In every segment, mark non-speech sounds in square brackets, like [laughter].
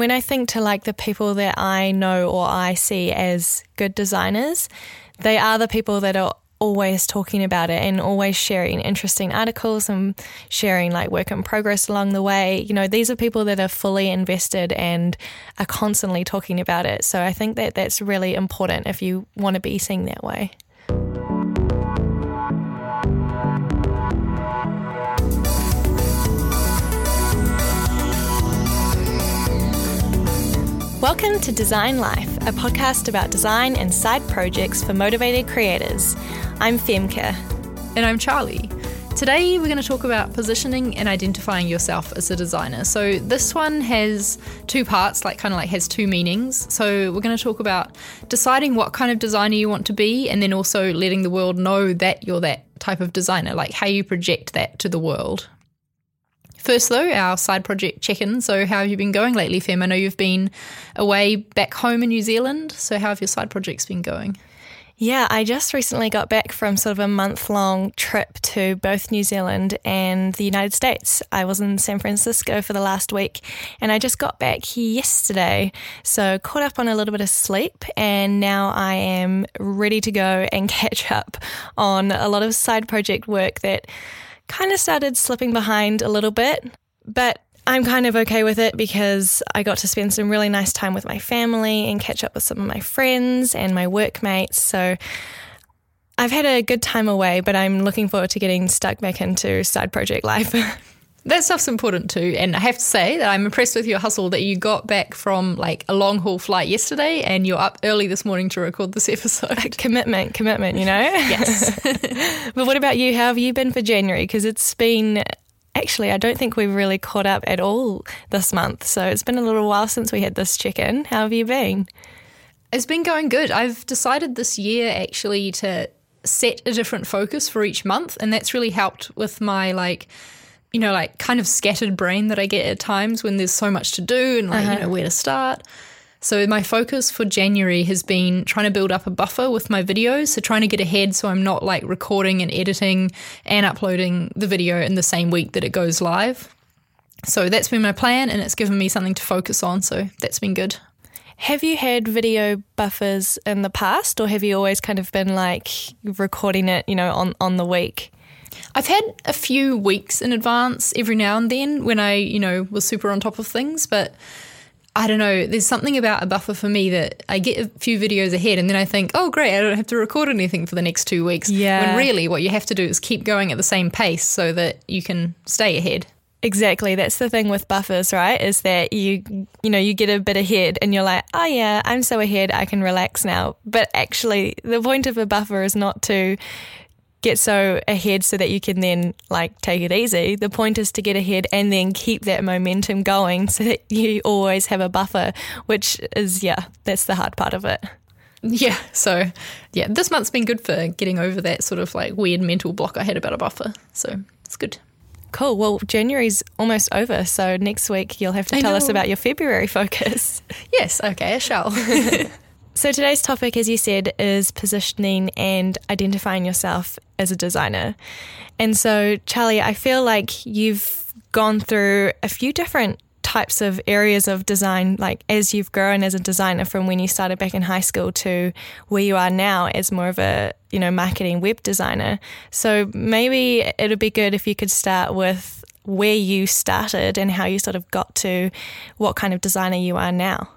When I think to like the people that I know or I see as good designers, they are the people that are always talking about it and always sharing interesting articles and sharing like work in progress along the way. You know, these are people that are fully invested and are constantly talking about it. So I think that that's really important if you want to be seen that way. Welcome to Design Life, a podcast about design and side projects for motivated creators. I'm Femke. And I'm Charlie. Today we're going to talk about positioning and identifying yourself as a designer. So this one has two parts, like kind of like has two meanings. So we're going to talk about deciding what kind of designer you want to be and then also letting the world know that you're that type of designer, like how you project that to the world. First, though, our side project check in. So, how have you been going lately, Fem? I know you've been away back home in New Zealand. So, how have your side projects been going? Yeah, I just recently got back from sort of a month long trip to both New Zealand and the United States. I was in San Francisco for the last week and I just got back yesterday. So, caught up on a little bit of sleep and now I am ready to go and [laughs] catch up on a lot of side project work that kind of started slipping behind a little bit, but I'm kind of okay with it because I got to spend some really nice time with my family and catch up with some of my friends and my workmates. So I've had a good time away, but I'm looking forward to getting stuck back into side project life. [laughs] That stuff's important too. And I have to say that I'm impressed with your hustle that you got back from like a long haul flight yesterday and you're up early this morning to record this [laughs] episode. commitment, commitment, you know? Yes. [laughs] [laughs] but what about you? How have you been for January? Because it's been actually, I don't think we've really caught up at all this month. So it's been a little while since we had this check in. How have you been? It's been going good. I've decided this year actually to set a different focus for each month. And that's really helped with my like, you know, like kind of scattered brain that I get at times when there's so much to do and like, uh-huh. you know, where to start. So my focus for January has been trying to build up a buffer with my videos. So trying to get ahead so I'm not like recording and editing and uploading the video in the same week that it goes live. So that's been my plan and it's given me something to focus on. So that's been good. Have you had video buffers in the past or have you always kind of been like recording it, you know, on, on the week? I've had a few weeks in advance every now and then when I, you know, was super on top of things, but I don't know, there's something about a buffer for me that I get a few videos ahead and then I think, oh, great, I don't have to record anything for the next two weeks. Yeah. When really what you have to do is keep going at the same pace so that you can stay ahead. Exactly. That's the thing with buffers, right? Is that you, you know, you get a bit ahead and you're like, oh yeah, I'm so ahead, I can relax now. But actually, the point of a buffer is not to get so ahead so that you can then like take it easy. The point is to get ahead and then keep that momentum going so that you always have a buffer, which is, yeah, that's the hard part of it. Yeah. So, yeah, this month's been good for getting over that sort of like weird mental block I had about a buffer. So, it's good. Cool. Well, January's almost over. So, next week you'll have to I tell know. us about your February focus. [laughs] yes. Okay, I shall. [laughs] So, today's topic, as you said, is positioning and identifying yourself as a designer. And so, Charlie, I feel like you've gone through a few different types of areas of design, like as you've grown as a designer from when you started back in high school to where you are now as more of a, you know, marketing web designer. So, maybe it'd be good if you could start with where you started and how you sort of got to what kind of designer you are now.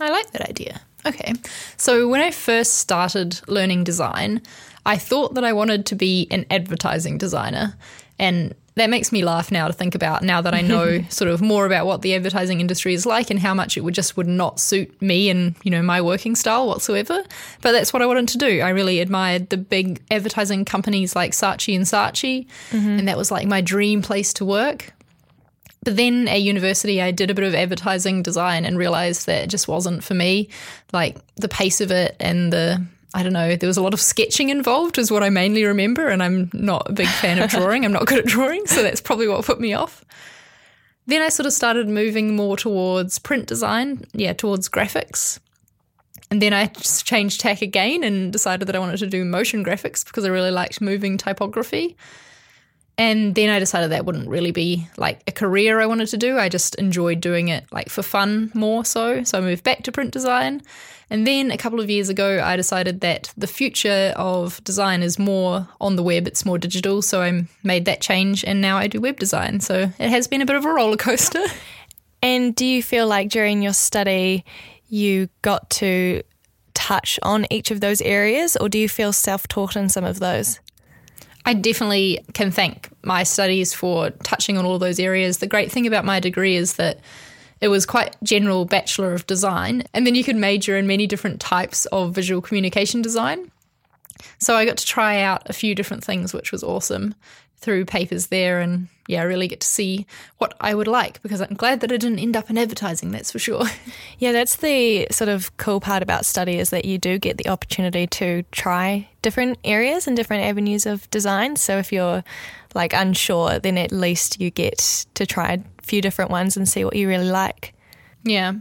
I like that idea. Okay. So when I first started learning design, I thought that I wanted to be an advertising designer. And that makes me laugh now to think about now that I know [laughs] sort of more about what the advertising industry is like and how much it would just would not suit me and you know my working style whatsoever but that's what I wanted to do I really admired the big advertising companies like Saatchi and Saatchi mm-hmm. and that was like my dream place to work but then at university, I did a bit of advertising design and realized that it just wasn't for me. Like the pace of it and the, I don't know, there was a lot of sketching involved, is what I mainly remember. And I'm not a big fan of [laughs] drawing. I'm not good at drawing. So that's probably what put me off. Then I sort of started moving more towards print design, yeah, towards graphics. And then I just changed tack again and decided that I wanted to do motion graphics because I really liked moving typography. And then I decided that wouldn't really be like a career I wanted to do. I just enjoyed doing it like for fun more so. So I moved back to print design. And then a couple of years ago, I decided that the future of design is more on the web, it's more digital. So I made that change and now I do web design. So it has been a bit of a roller coaster. [laughs] And do you feel like during your study you got to touch on each of those areas, or do you feel self taught in some of those? I definitely can thank my studies for touching on all those areas. The great thing about my degree is that it was quite general bachelor of design and then you could major in many different types of visual communication design so i got to try out a few different things which was awesome through papers there and yeah, I really get to see what I would like because I'm glad that I didn't end up in advertising, that's for sure. [laughs] Yeah, that's the sort of cool part about study is that you do get the opportunity to try different areas and different avenues of design. So if you're like unsure, then at least you get to try a few different ones and see what you really like. Yeah.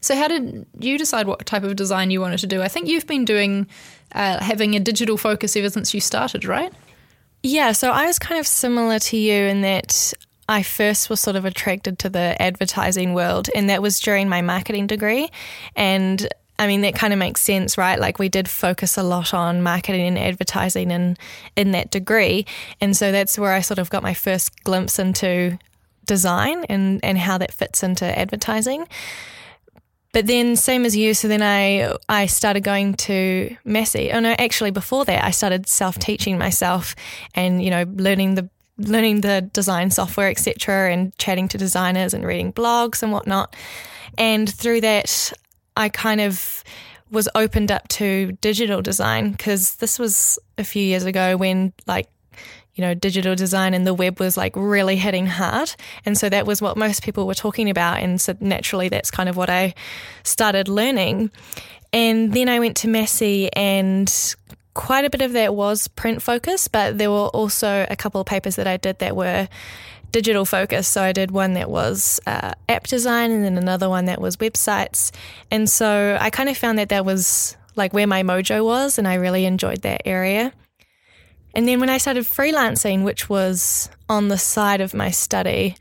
So how did you decide what type of design you wanted to do? I think you've been doing uh, having a digital focus ever since you started, right? Yeah, so I was kind of similar to you in that I first was sort of attracted to the advertising world, and that was during my marketing degree. And I mean, that kind of makes sense, right? Like, we did focus a lot on marketing and advertising in, in that degree. And so that's where I sort of got my first glimpse into design and, and how that fits into advertising. But then, same as you, so then I I started going to Massey. Oh no, actually, before that, I started self teaching myself, and you know, learning the learning the design software, etc., and chatting to designers and reading blogs and whatnot. And through that, I kind of was opened up to digital design because this was a few years ago when like you know, digital design and the web was like really hitting hard. And so that was what most people were talking about. And so naturally, that's kind of what I started learning. And then I went to Massey and quite a bit of that was print focused, but there were also a couple of papers that I did that were digital focused. So I did one that was uh, app design and then another one that was websites. And so I kind of found that that was like where my mojo was, and I really enjoyed that area. And then when I started freelancing, which was on the side of my study,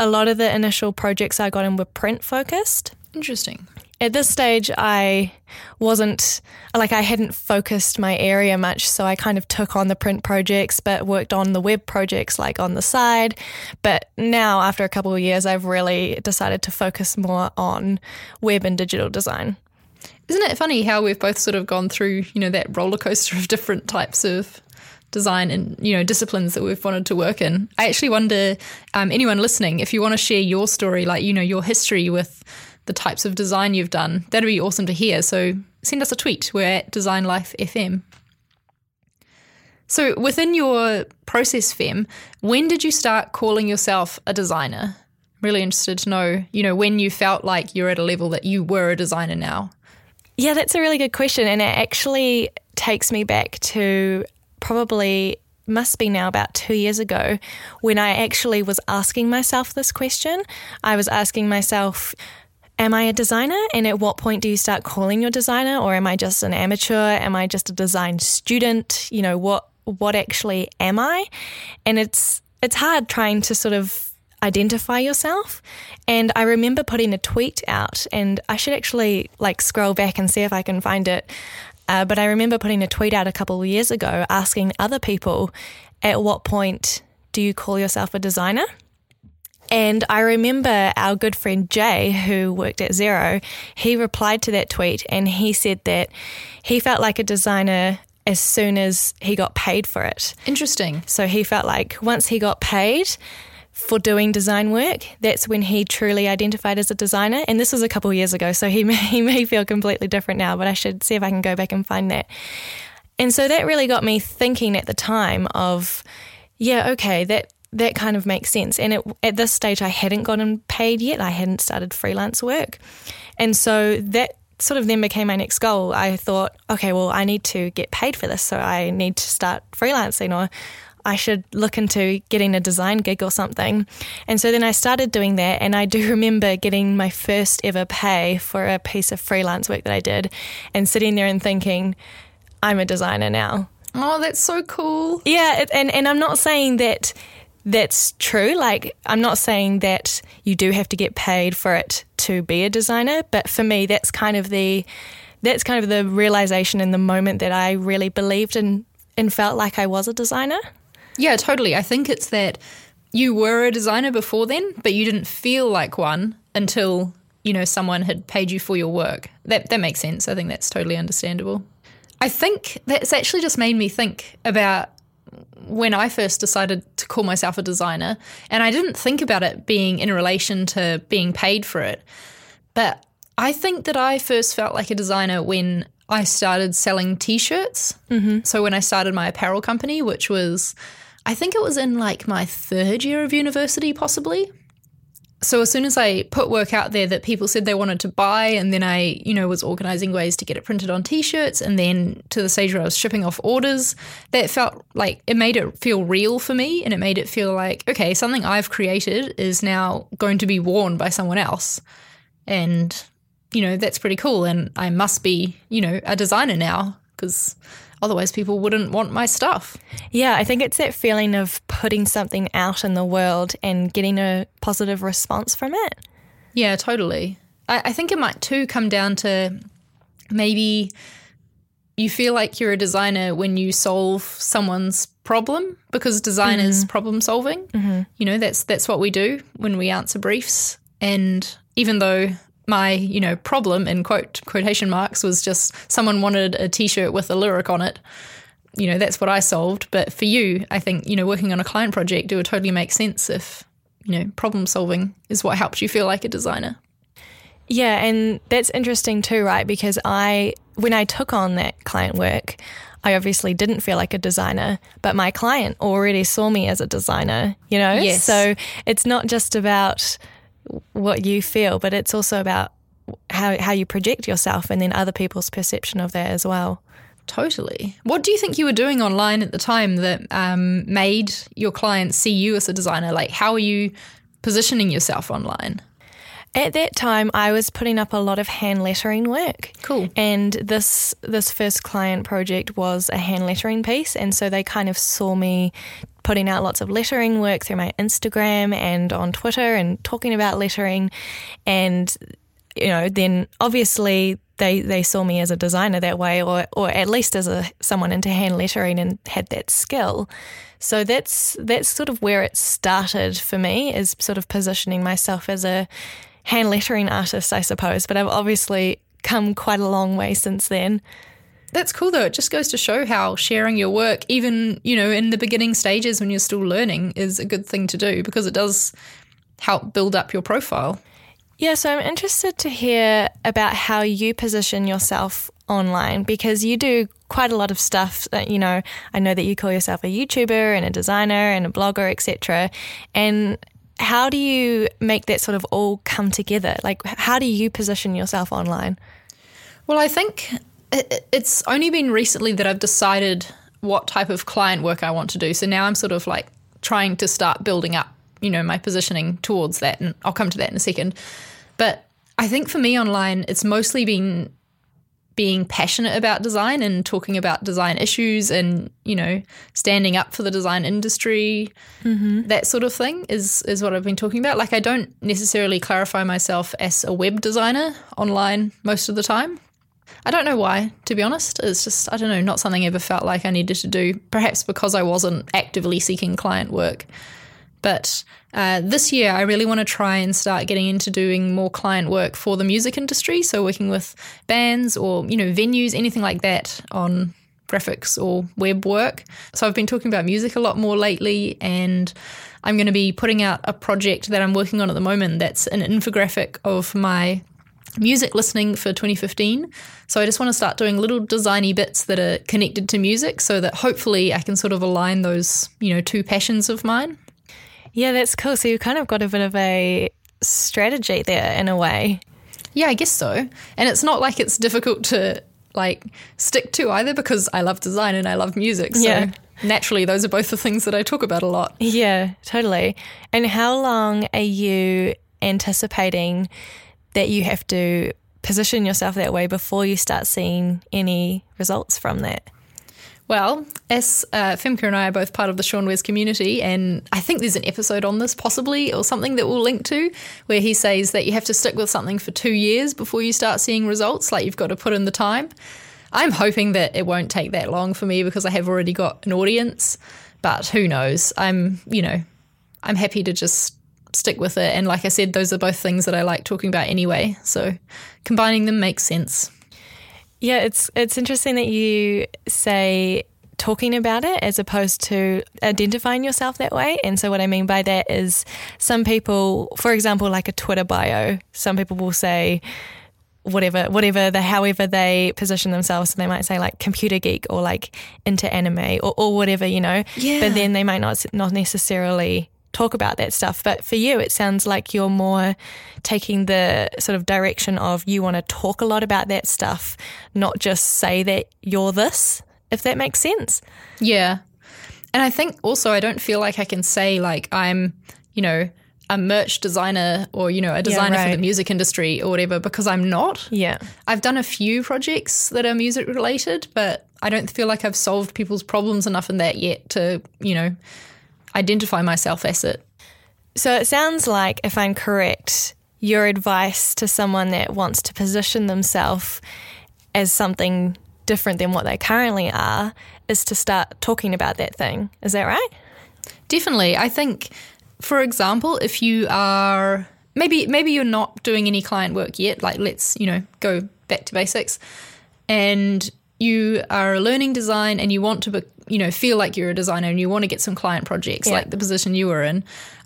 a lot of the initial projects I got in were print focused. Interesting. At this stage, I wasn't like I hadn't focused my area much, so I kind of took on the print projects but worked on the web projects like on the side. But now, after a couple of years, I've really decided to focus more on web and digital design. Isn't it funny how we've both sort of gone through, you know, that roller coaster of different types of design and you know disciplines that we've wanted to work in. I actually wonder um, anyone listening if you want to share your story, like you know your history with the types of design you've done. That'd be awesome to hear. So send us a tweet. We're at Design Life FM. So within your process, Fem, when did you start calling yourself a designer? really interested to know, you know, when you felt like you're at a level that you were a designer now. Yeah, that's a really good question. And it actually takes me back to probably must be now about two years ago when I actually was asking myself this question. I was asking myself, Am I a designer? And at what point do you start calling your designer? Or am I just an amateur? Am I just a design student? You know, what what actually am I? And it's it's hard trying to sort of identify yourself. And I remember putting a tweet out, and I should actually like scroll back and see if I can find it. Uh, but I remember putting a tweet out a couple of years ago asking other people, at what point do you call yourself a designer? And I remember our good friend Jay, who worked at Xero, he replied to that tweet and he said that he felt like a designer as soon as he got paid for it. Interesting. So he felt like once he got paid, for doing design work. That's when he truly identified as a designer. And this was a couple years ago, so he [laughs] may, he may feel completely different now, but I should see if I can go back and find that. And so that really got me thinking at the time of, yeah, okay, that that kind of makes sense. And it, at this stage, I hadn't gotten paid yet. I hadn't started freelance work. And so that sort of then became my next goal. I thought, okay, well, I need to get paid for this. So I need to start freelancing or I should look into getting a design gig or something. And so then I started doing that. And I do [laughs] remember getting my first ever pay for a piece of freelance work that I did and sitting there and thinking, I'm a designer now. Oh, that's so cool. Yeah, it, and and I'm not saying that that's true. Like I'm not saying that you do have to get paid for it to be a designer, but for me that's kind of the that's kind of the realization in the moment that I really believed and and felt like I was a designer. Yeah, totally. I think it's that you were a designer before then, but you didn't feel like one until, you know, someone had paid you for your work. That that makes sense. I think that's totally understandable. I think that's actually just made me think about when I first decided to call myself a designer, and I didn't think about it being in relation to being paid for it. But I think that I first felt like a designer when I started selling t shirts. Mm-hmm. So when I started my apparel company, which was, I think it was in like my third year of university, possibly. So as soon as I put work out there that people said they wanted to buy, and then I, you know, was organizing ways to get it printed on t-shirts, and then to the stage where I was shipping off orders, that felt like it made it feel real for me, and it made it feel like okay, something I've created is now going to be worn by someone else, and you know that's pretty cool, and I must be, you know, a designer now because Otherwise, people wouldn't want my stuff. Yeah, I think it's that feeling of putting something out in the world and getting a positive response from it. Yeah, totally. I, I think it might too come down to maybe you feel like you're a designer when you solve someone's problem because design mm-hmm. is problem solving. Mm-hmm. You know, that's that's what we do when we answer briefs. And even though my you know problem in quote quotation marks was just someone wanted a t-shirt with a lyric on it you know that's what i solved but for you i think you know working on a client project it would totally make sense if you know problem solving is what helps you feel like a designer yeah and that's interesting too right because i when i took on that client work I obviously didn't feel like a designer, but my client already saw me as a designer, you know? Yes. So it's not just about what you feel, but it's also about how how you project yourself and then other people's perception of that as well. Totally. What do you think you were doing online at the time that um, made your clients see you as a designer? Like, how are you positioning yourself online? At that time, I was putting up a lot of hand lettering work. Cool. And this this first client project was a hand lettering piece, and so they kind of saw me putting out lots of lettering work through my Instagram and on Twitter and talking about lettering. And, you know, then obviously they, they saw me as a designer that way, or, or at least as a someone into hand lettering and had that skill. So that's that's sort of where it started for me, is sort of positioning myself as a hand lettering artist, I suppose. But I've obviously come quite a long way since then. That's cool though. It just goes to show how sharing your work, even, you know, in the beginning stages when you're still learning, is a good thing to do because it does help build up your profile. Yeah, so I'm interested to hear about how you position yourself online because you do quite a lot of stuff that you know I know that you call yourself a YouTuber and a designer and a blogger etc and how do you make that sort of all come together like how do you position yourself online well I think it's only been recently that I've decided what type of client work I want to do. So now I'm sort of like trying to start building up, you know, my positioning towards that. And I'll come to that in a second. But I think for me online, it's mostly been being passionate about design and talking about design issues and you know standing up for the design industry mm-hmm. that sort of thing is is what I've been talking about like I don't necessarily clarify myself as a web designer online most of the time I don't know why, to be honest. It's just, I don't know, not something I ever felt like I needed to do, perhaps because I wasn't actively seeking client work. But uh, this year, I really want to try and start getting into doing more client work for the music industry. So, working with bands or, you know, venues, anything like that on graphics or web work. So, I've been talking about music a lot more lately, and I'm going to be putting out a project that I'm working on at the moment that's an infographic of my music listening for 2015. So I just want to start doing little designy bits that are connected to music so that hopefully I can sort of align those, you know, two passions of mine. Yeah, that's cool. So you kind of got a bit of a strategy there in a way. Yeah, I guess so. And it's not like it's difficult to like stick to either because I love design and I love music. So yeah. naturally those are both the things that I talk about a lot. Yeah, totally. And how long are you anticipating that you have to position yourself that way before you start seeing any results from that? Well, as uh, Femke and I are both part of the Sean Wes community, and I think there's an episode on this possibly or something that we'll link to where he says that you have to stick with something for two years before you start seeing results, like you've got to put in the time. I'm hoping that it won't take that long for me because I have already got an audience, but who knows? I'm, you know, I'm happy to just stick with it. And like I said, those are both things that I like talking about anyway. So combining them makes sense. Yeah, it's it's interesting that you say talking about it as opposed to identifying yourself that way. And so what I mean by that is some people, for example, like a Twitter bio, some people will say whatever whatever the however they position themselves so they might say like computer geek or like into anime or, or whatever you know Yeah. but then they might not not necessarily talk about that stuff but for you it sounds like you're more taking the sort of direction of you want to talk a lot about that stuff not just say that you're this if that makes sense Yeah. And I think also I don't feel like I can say like I'm, you know, a merch designer or, you know, a designer for right. the music industry or whatever because I'm not. yeah I've done a few projects that are music related, but I don't feel like I've solved people's problems enough in that yet to, you know, identify myself as it. So it sounds like, if I'm correct, your advice to someone that wants to position themselves as something different than what they currently are is to start talking about that thing. Is that right? Definitely. I think, for example, if you are maybe maybe you're not doing any client work yet, like let's, you know, go back to basics and you are learning design and you want to be, you know, feel like you're a designer and you want to get some client projects Yeah. like the position you were in.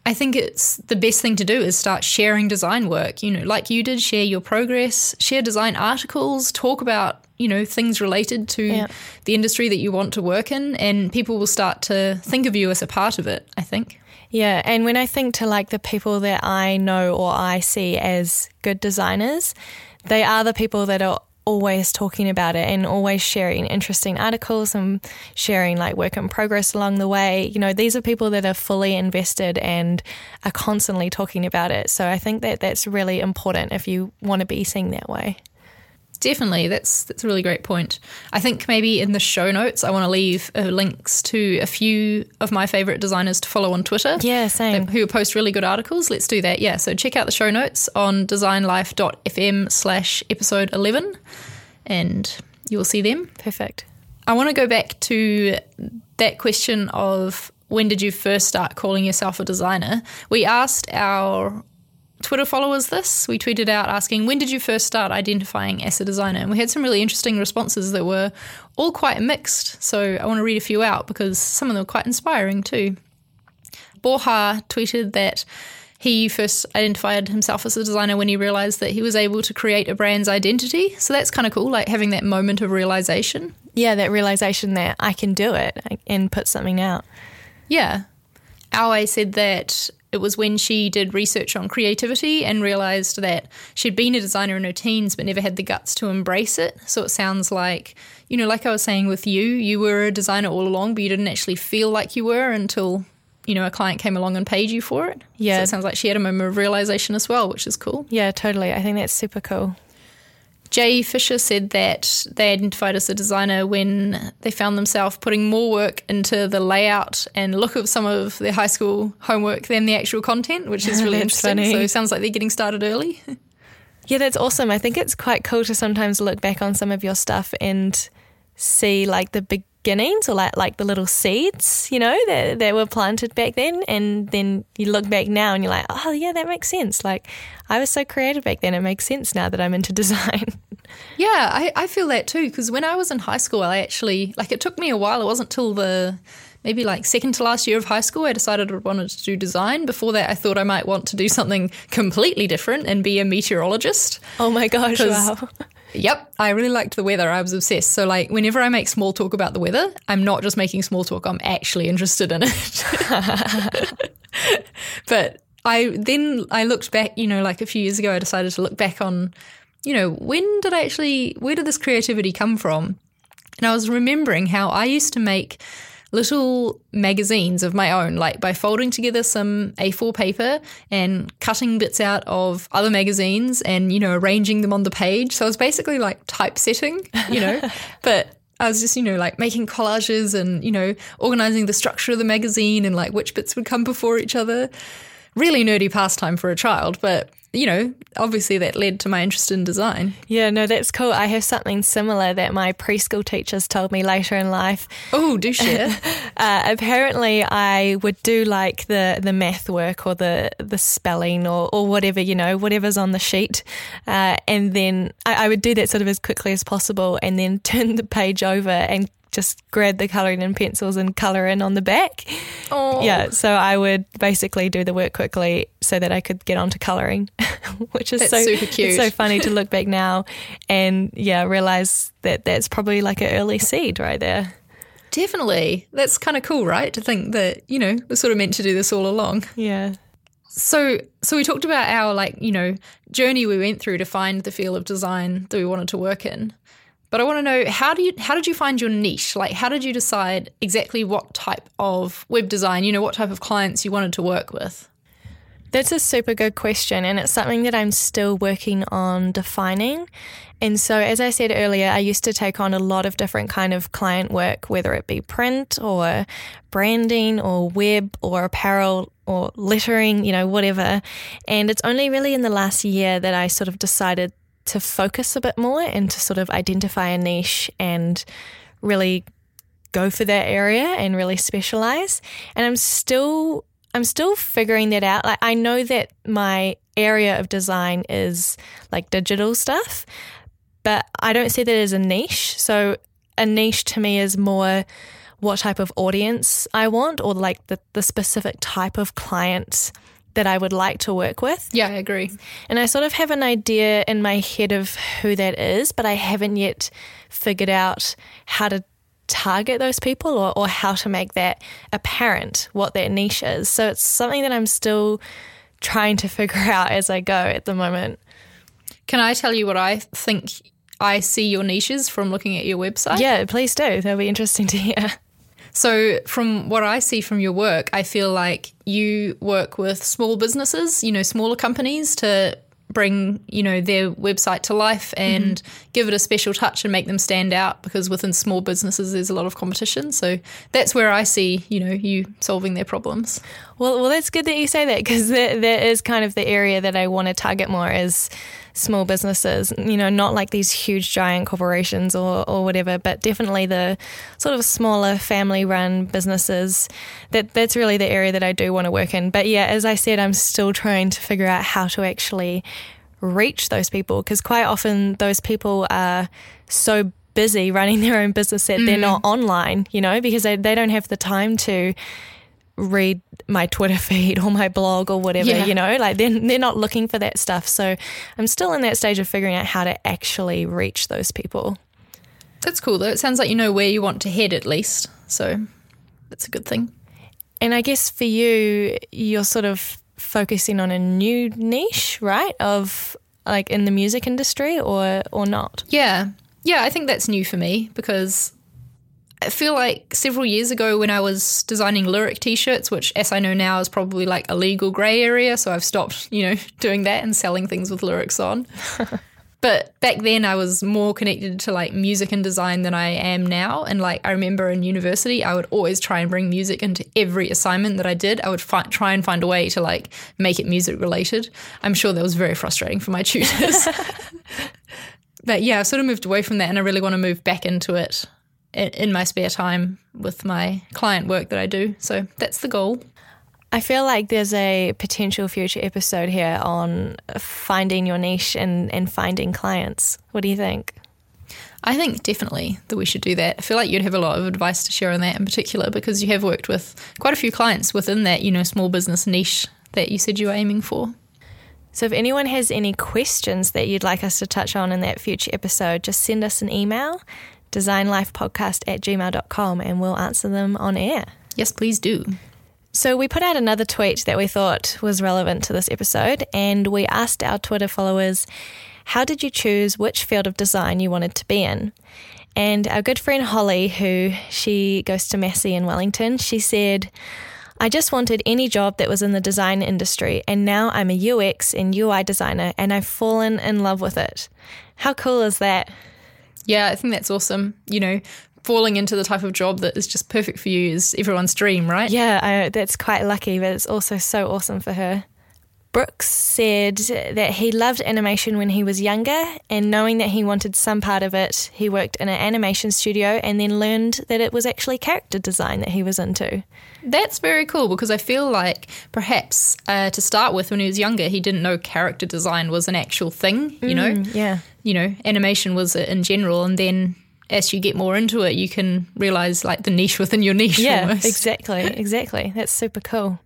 I think it's the best thing to do is start sharing design work, you know, like you did, share your progress, share design articles, talk about, you know, things related to Yeah. the industry that you want to work in and people will start to think of you as a part of it, I think. Yeah, and when I think to like the people that I know or I see as good designers, they are the people that are always talking about it and always sharing interesting articles and sharing like work in progress along the way. You know, these are people that are fully invested and are constantly talking about it. So I think that that's really important if you want to be seen that way. Definitely, that's that's a really great point. I think maybe in the show notes, I want to leave uh, links to a few of my favorite designers to follow on Twitter. Yeah, same. Who post really good articles. Let's do that. Yeah, so check out the show notes on designlife.fm slash episode 11 and you'll see them. Perfect. I want to go back to that question of when did you first start calling yourself a designer? We asked our Twitter followers this. We tweeted out asking, when did you first start identifying as a designer? And we had some really interesting responses that were all quite mixed. So I want to read a few out because some of them are quite inspiring too. Borja tweeted that he first identified himself as a designer when he realized that he was able to create a brand's identity. So that's kind of cool, like having that moment of realization. Yeah, that realization that I can do it and put something out. Yeah. Aoi said that it was when she did research on creativity and realized that she'd been a designer in her teens but never had the guts to embrace it. So it sounds like, you know, like I was saying with you, you were a designer all along, but you didn't actually feel like you were until, you know, a client came along and paid you for it. Yeah. So it sounds like she had a moment of realization as well, which is cool. Yeah, totally. I think that's super cool. Jay Fisher said that they identified as a designer when they found themselves putting more work into the layout and look of some of their high school homework than the actual content, which is [laughs] really interesting. funny. So it sounds like they're getting started early. Yeah, that's awesome. I think it's quite cool to sometimes look back on some of your stuff and see like the beginnings or like like the little seeds, you know, that that were planted back then and then you look back now and you're like, "Oh, yeah, that makes sense." Like I was so creative back then. It makes sense now that I'm into [laughs] design. yeah, I, I feel that too. Because when I was in high school, I actually, like, it took me a while. It wasn't till the maybe like second to last year of high school I decided I wanted to do design. Before that, I thought I might want to do something completely different and be a meteorologist. oh my gosh, wow. [laughs] Yep, I really liked the weather. I was obsessed. So, like, whenever I make small talk about the weather, I'm not just making small talk, I'm actually interested in it. [laughs] but I then I looked back, you know, like a few years ago, I decided to look back on, you know, when did I actually, where did this creativity come from? And I was remembering how I used to make little magazines of my own, like by folding together some A4 paper and cutting bits out of other magazines and, you know, arranging them on the page. So I was basically like typesetting, you know, [laughs] but I was just, you know, like making collages and, you know, organizing the structure of the magazine and like which bits would come before each other. Really nerdy pastime for a child, but you know, obviously that led to my interest in design. Yeah, no, that's cool. I have something similar that my preschool teachers told me later in life. Oh, do share. [laughs] uh, apparently, I would do like the, the math work or the, the spelling or, or whatever, you know, whatever's on the sheet. Uh, and then I, I would do that sort of as quickly as possible and then [laughs] turn the page over and just grab the colouring in pencils and colour in on the back. Oh. Yeah, so I would basically do the work quickly so that I could get on to colouring, [laughs] which is That's so super cute. It's so funny to look back now and yeah, realise that that's probably like an early seed right there. Definitely. That's kind of cool, right? To think that, you know, we're sort of meant to do this all along. Yeah. So, so we talked about our like, you know, journey we went through to find the field of design that we wanted to work in. But I want to know how do you how did you find your niche? Like how did you decide exactly what type of web design, you know, what type of clients you wanted to work with? That's a super good question, and it's something that I'm still working on defining. And so, as I said earlier, I used to take on a lot of different kind of client work, whether it be print or branding or web or apparel or lettering, you know, whatever. And it's only really in the last year that I sort of decided to focus a bit more and to sort of identify a niche and really go for that area and really specialize. And I'm still I'm still figuring that out. Like I know that my area of design is like digital stuff, but I don't see that as a niche. So a niche to me is more what type of audience I want or like the, the specific type of client that I would like to work with. Yeah, I agree. And I sort of have an idea in my head of who that is, but I haven't yet figured out how to target those people or, or how to make that apparent what that niche is. So it's something that I'm still trying to [laughs] figure out as I go at the moment. Can I tell you what I think I see your niches from looking at your website? Yeah, please do. That'll be interesting to hear. [laughs] So, from what I see from your work, I feel like you work with small businesses, you know, smaller companies to bring, you know, their website to life and mm-hmm. give it a special touch and make them stand out because within small businesses there's a lot of competition. So that's where I see, you know, you solving their problems. Well, well, that's good that you say that because that, that is kind of the area that I want to target more is small businesses, you know, not like these huge giant corporations or, or whatever, but definitely the sort of smaller family run businesses. That that's really the area that I do want to work in. But yeah, as I said, I'm still trying to figure out how to actually reach those people because quite often those people are so busy running [laughs] their own business that mm. they're not online, you know, because they, they don't have the time to read my Twitter [laughs] feed or my blog or whatever, yeah. you know, like they're, they're not looking for that stuff. So I'm still in that stage of figuring out how to actually reach those people. That's cool though. It sounds like you know where you want to head at least. So that's a good thing. And I guess for you, you're sort of focusing on a new niche, right? Of like in the music industry or or not? Yeah. Yeah, I think that's new for me because I feel like several years ago when I was designing lyric t-shirts, which as I know now is probably like a legal grey area, so I've stopped, you know, [laughs] doing that and selling things with lyrics on. [laughs] but back then I was more connected to like music and design than I am now. And like I remember in university, I would always try and bring music into every assignment that I did. I would fi- try and find a way to like make it music related. I'm sure that was very frustrating for my [laughs] tutors. but yeah, I've sort of moved away from that and I really want to move back into it in my spare time with my client work that I do. So that's the goal. I feel like there's a potential future episode here on finding your niche and, and finding clients. What do you think? I think definitely that we should do that. I feel like you'd have a lot of advice to share on that in particular because you have worked with quite a few clients within that, you know, small business niche that you said you were aiming for. So if anyone has any questions that you'd like us to touch on in that future episode, just send us an email designlifepodcast at gmail.com and we'll answer them on air. Yes, please do. So, we put out another tweet that we thought was relevant to this episode, and we asked our Twitter followers, How did you choose which field of design you wanted to be in? And our good friend Holly, who she goes to Massey in Wellington, she said, I just wanted any job that was in the design industry, and now I'm a UX and UI designer, and I've fallen in love with it. How cool is that? Yeah, I think that's awesome. You know, falling into the type of job that is just perfect for you is everyone's dream, right? Yeah, I, that's quite lucky, but it's also so awesome for her. Brooks said that he loved animation when he was younger, and knowing that he wanted some part of it, he worked in an animation studio and then learned that it was actually character design that he was into. That's very cool because I feel like perhaps uh, to start with, when he was younger, he didn't know character design was an actual thing, you know? Mm, yeah. You know, animation was in general, and then as you get more into it, you can realize like the niche within your niche. Yeah, almost. exactly, exactly. That's super cool.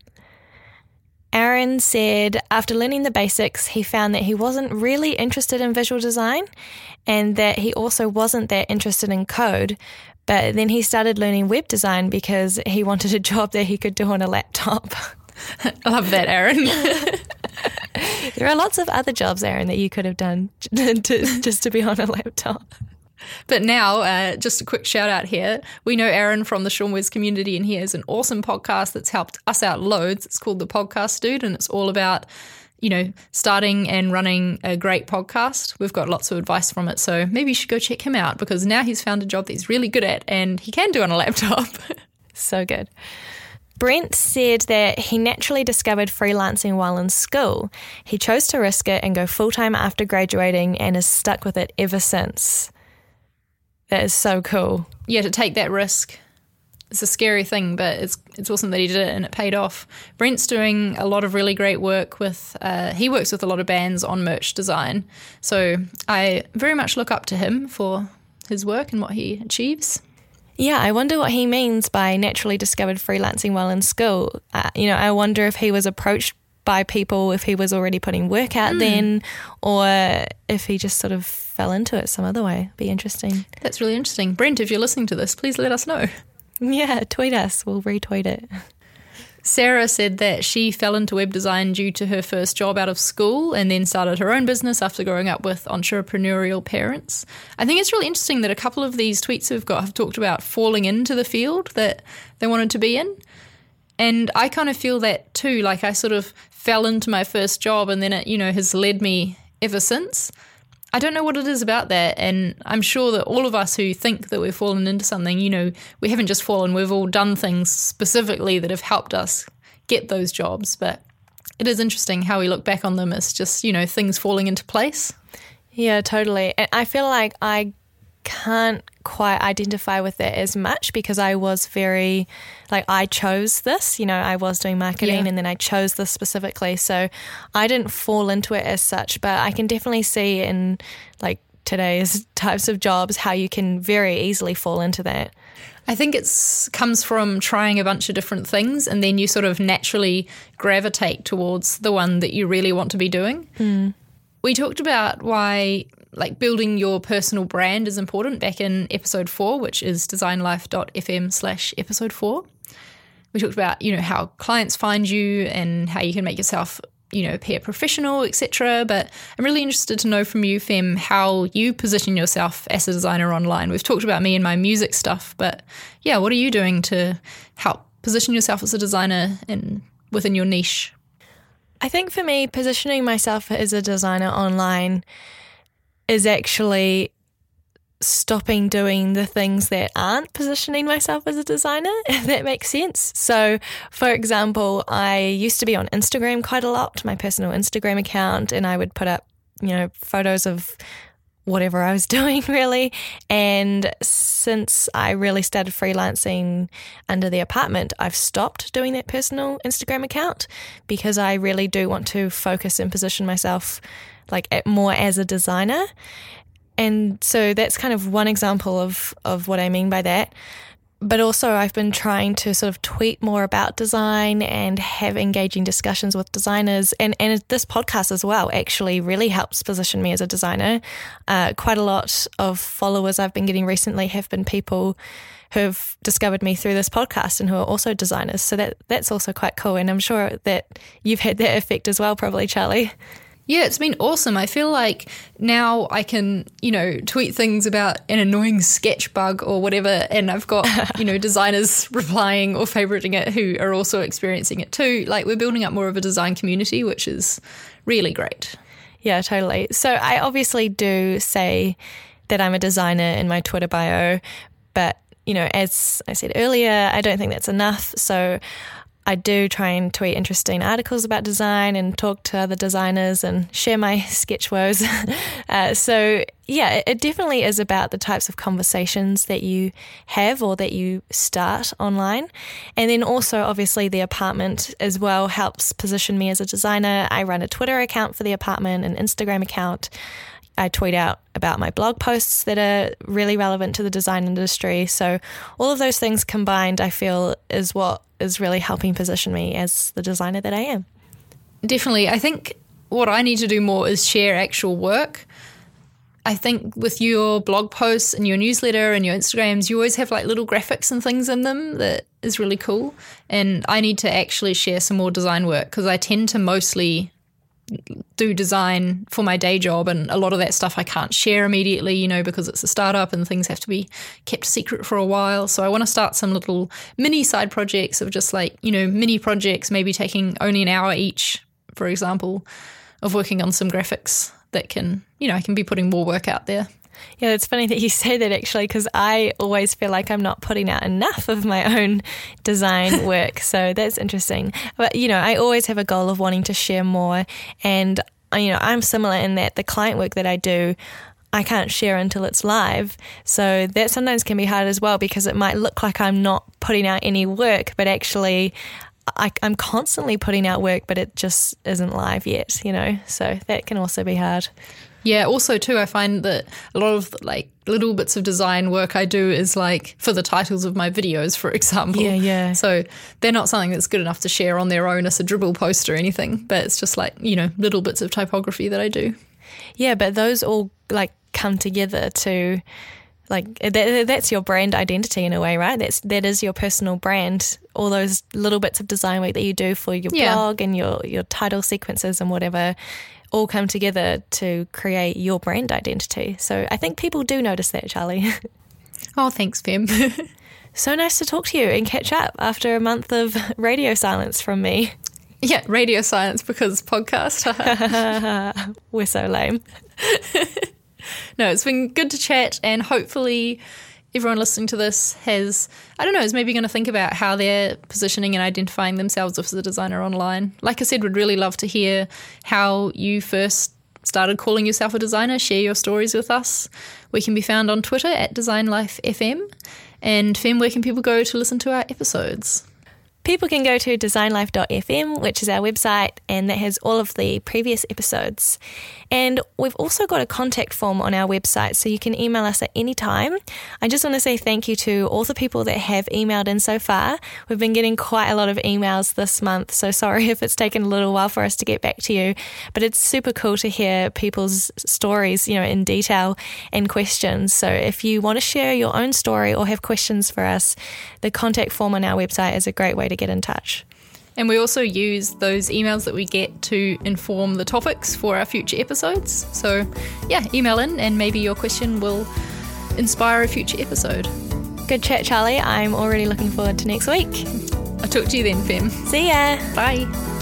Aaron said after learning the basics, he found that he wasn't really interested in visual design and that he also wasn't that interested in code. But then he started learning web design because he wanted a job that he could do on a laptop. [laughs] I love that, Aaron. [laughs] [laughs] there are lots of other jobs, Aaron, that you could have done [laughs] to, just to be on a laptop. But now, uh, just a quick shout out here. We know Aaron from the Sean Wes community, and he has an awesome podcast that's helped us out loads. It's called The Podcast Dude, and it's all about, you know, starting and running a great podcast. We've got lots of advice from it. So maybe you should go check him out because now he's found a job that he's really good at and he can do on a laptop. [laughs] so good. Brent said that he naturally discovered freelancing while in school. He chose to risk it and go full time after graduating and has stuck with it ever since. That is so cool. Yeah, to take that risk. It's a scary thing, but it's it's awesome that he did it and it paid off. Brent's doing a lot of really great work with. Uh, he works with a lot of bands on merch design, so I very much look up to him for his work and what he achieves. Yeah, I wonder what he means by naturally discovered freelancing while in school. Uh, you know, I wonder if he was approached by people, if he was already putting work out mm. then, or if he just sort of fell into it some other way. Be interesting. That's really interesting. Brent, if you're listening to this, please let us know. [laughs] Yeah, tweet us. We'll retweet it. Sarah said that she fell into web design due to her first job out of school and then started her own business after growing up with entrepreneurial parents. I think it's really interesting that a couple of these tweets we've got have talked about falling into the field that they wanted to be in. And I kind of feel that too. Like I sort of fell into my first job and then it, you know, has led me ever since. I don't know what it is about that. And I'm sure that all of us who think that we've fallen into something, you know, we haven't just fallen, we've all done things specifically that have helped us get those jobs. But it is interesting how we look back on them as just, you know, things falling into place. Yeah, totally. I feel like I can't quite identify with it as much because I was very like I chose this, you know, I was doing marketing yeah. and then I chose this specifically. So I didn't fall into it as such, but I can definitely see in like today's [laughs] types of jobs how you can very easily fall into that. I think it comes from trying a bunch of different things and then you sort of naturally gravitate towards the one that you really want to be doing. Mm. We talked about why like building your personal brand is important back in episode four, which is designlife.fm slash episode four. We talked about, you know, how clients find you and how you can make yourself, you know, appear professional, etc. But I'm really interested to know from you, Fem, how you position yourself as a designer online. We've talked about me and my music stuff, but yeah, what are you doing to help position yourself as a designer in within your niche? I think for me, positioning myself as a designer online is actually stopping doing the things that aren't positioning myself as a designer, [laughs] if that makes sense. So, for example, I used to be on Instagram quite a lot, my personal Instagram account, and I would put up, you know, photos of whatever I was [laughs] doing really. And since I really started freelancing under the apartment, I've stopped doing that personal Instagram account because I really do want to focus and position myself like more as a designer. And so that's kind of one example of, of what I mean by that. But also, I've been trying to sort of tweet more about design and have engaging discussions with designers. And, and this podcast as well actually really helps position me as a designer. Uh, quite a lot of followers I've been getting recently have been people who've discovered me through this podcast and who are also designers. So that that's also quite cool. And I'm sure that you've had that effect as well, probably, Charlie. Yeah, it's been awesome. I feel like now I can, you know, tweet things about an annoying sketch bug or whatever, and I've got, [laughs] you know, designers replying or favoriting it who are also experiencing it too. Like we're building up more of a design community, which is really great. Yeah, totally. So I obviously do say that I'm a designer in my Twitter bio, but you know, as I said earlier, I don't think that's enough. So I do try and tweet interesting articles about design and talk to other designers and share my [laughs] sketch woes. [laughs] uh, so, yeah, it definitely is about the types of conversations that you have or that you start online. And then also, obviously, the apartment as well helps position me as a designer. I run a Twitter account for the apartment, an Instagram account. I tweet out about my blog posts that are really relevant to the design industry. So, all of those things combined, I feel, is what is really helping position me as the designer that I am. Definitely. I think what I need to do more is share actual work. I think with your blog posts and your newsletter and your Instagrams, you always have like little graphics and things in them that is really cool. And I need to actually share some more design work because I tend to mostly do design for my day job and a lot of that stuff I can't share immediately, you know, because it's a startup and things have to be kept secret for a while. So I want to start some little mini side projects of just like, you know, mini projects, maybe taking only an hour each, for example, of working on some graphics that can, you know, I can be putting more work out there. Yeah, it's funny that you say that actually, because I always feel like I'm not putting out enough of my own design [laughs] work. so that's interesting. But, you know, I always have a goal of wanting to share more. And, uh, you know, I'm similar in that the client work that I do, I can't share until it's live. So that sometimes can be hard as well because it might look like I'm not putting out any work, but actually, I, am constantly putting out work, but it just isn't live yet, you know? So that can also be hard. Yeah, also too, I find that a lot of like little bits of design work I do is like for the titles of my videos, for example. Yeah, yeah. So they're not something that's good enough to share on their own as a Dribbble post or anything, but it's just like, you know, little bits of typography that I do. Yeah, but those all like come together to like eh, that, eh, that's your brand identity in a way, right? That's that is your personal brand. All those little bits of design work that you do for your yeah. blog and your your title sequences and whatever all come together to create your brand identity. So I think people do notice that, Charli. [laughs] oh, thanks, Fem. [laughs] so nice to talk to you and catch up after a month of [laughs] radio silence from me. Yeah, radio silence because podcast. We're so lame. no, it's been good to chat and hopefully everyone listening to this has, I don't know, is maybe going to think about how they're positioning and identifying themselves as a designer online. Like I said, would really love to hear how you first started calling yourself a designer. Share your stories with us. We can be found on Twitter at DesignLifeFM. And Fem, where can people go to listen to our episodes? People can go to designlife.fm, which is our website, and that has all of the previous episodes. And we've also got a contact form on our website, so you can email us at any time. I just want to say thank you to all the people that have emailed in so far. We've been getting quite a lot of emails this month, so [laughs] sorry if it's taken a little while for us to get back to you. But it's super cool to hear people's stories, you know, in detail and questions. So if you want to share your own story or have questions for us, the contact form on our website is a great way to get in touch. And we also use those emails that we get to inform the topics for our future episodes. So, yeah, email in and maybe your question will inspire a future episode. Good chat, Charli. I'm already looking forward to next week. I'll talk to you then, Fem. See ya. Bye.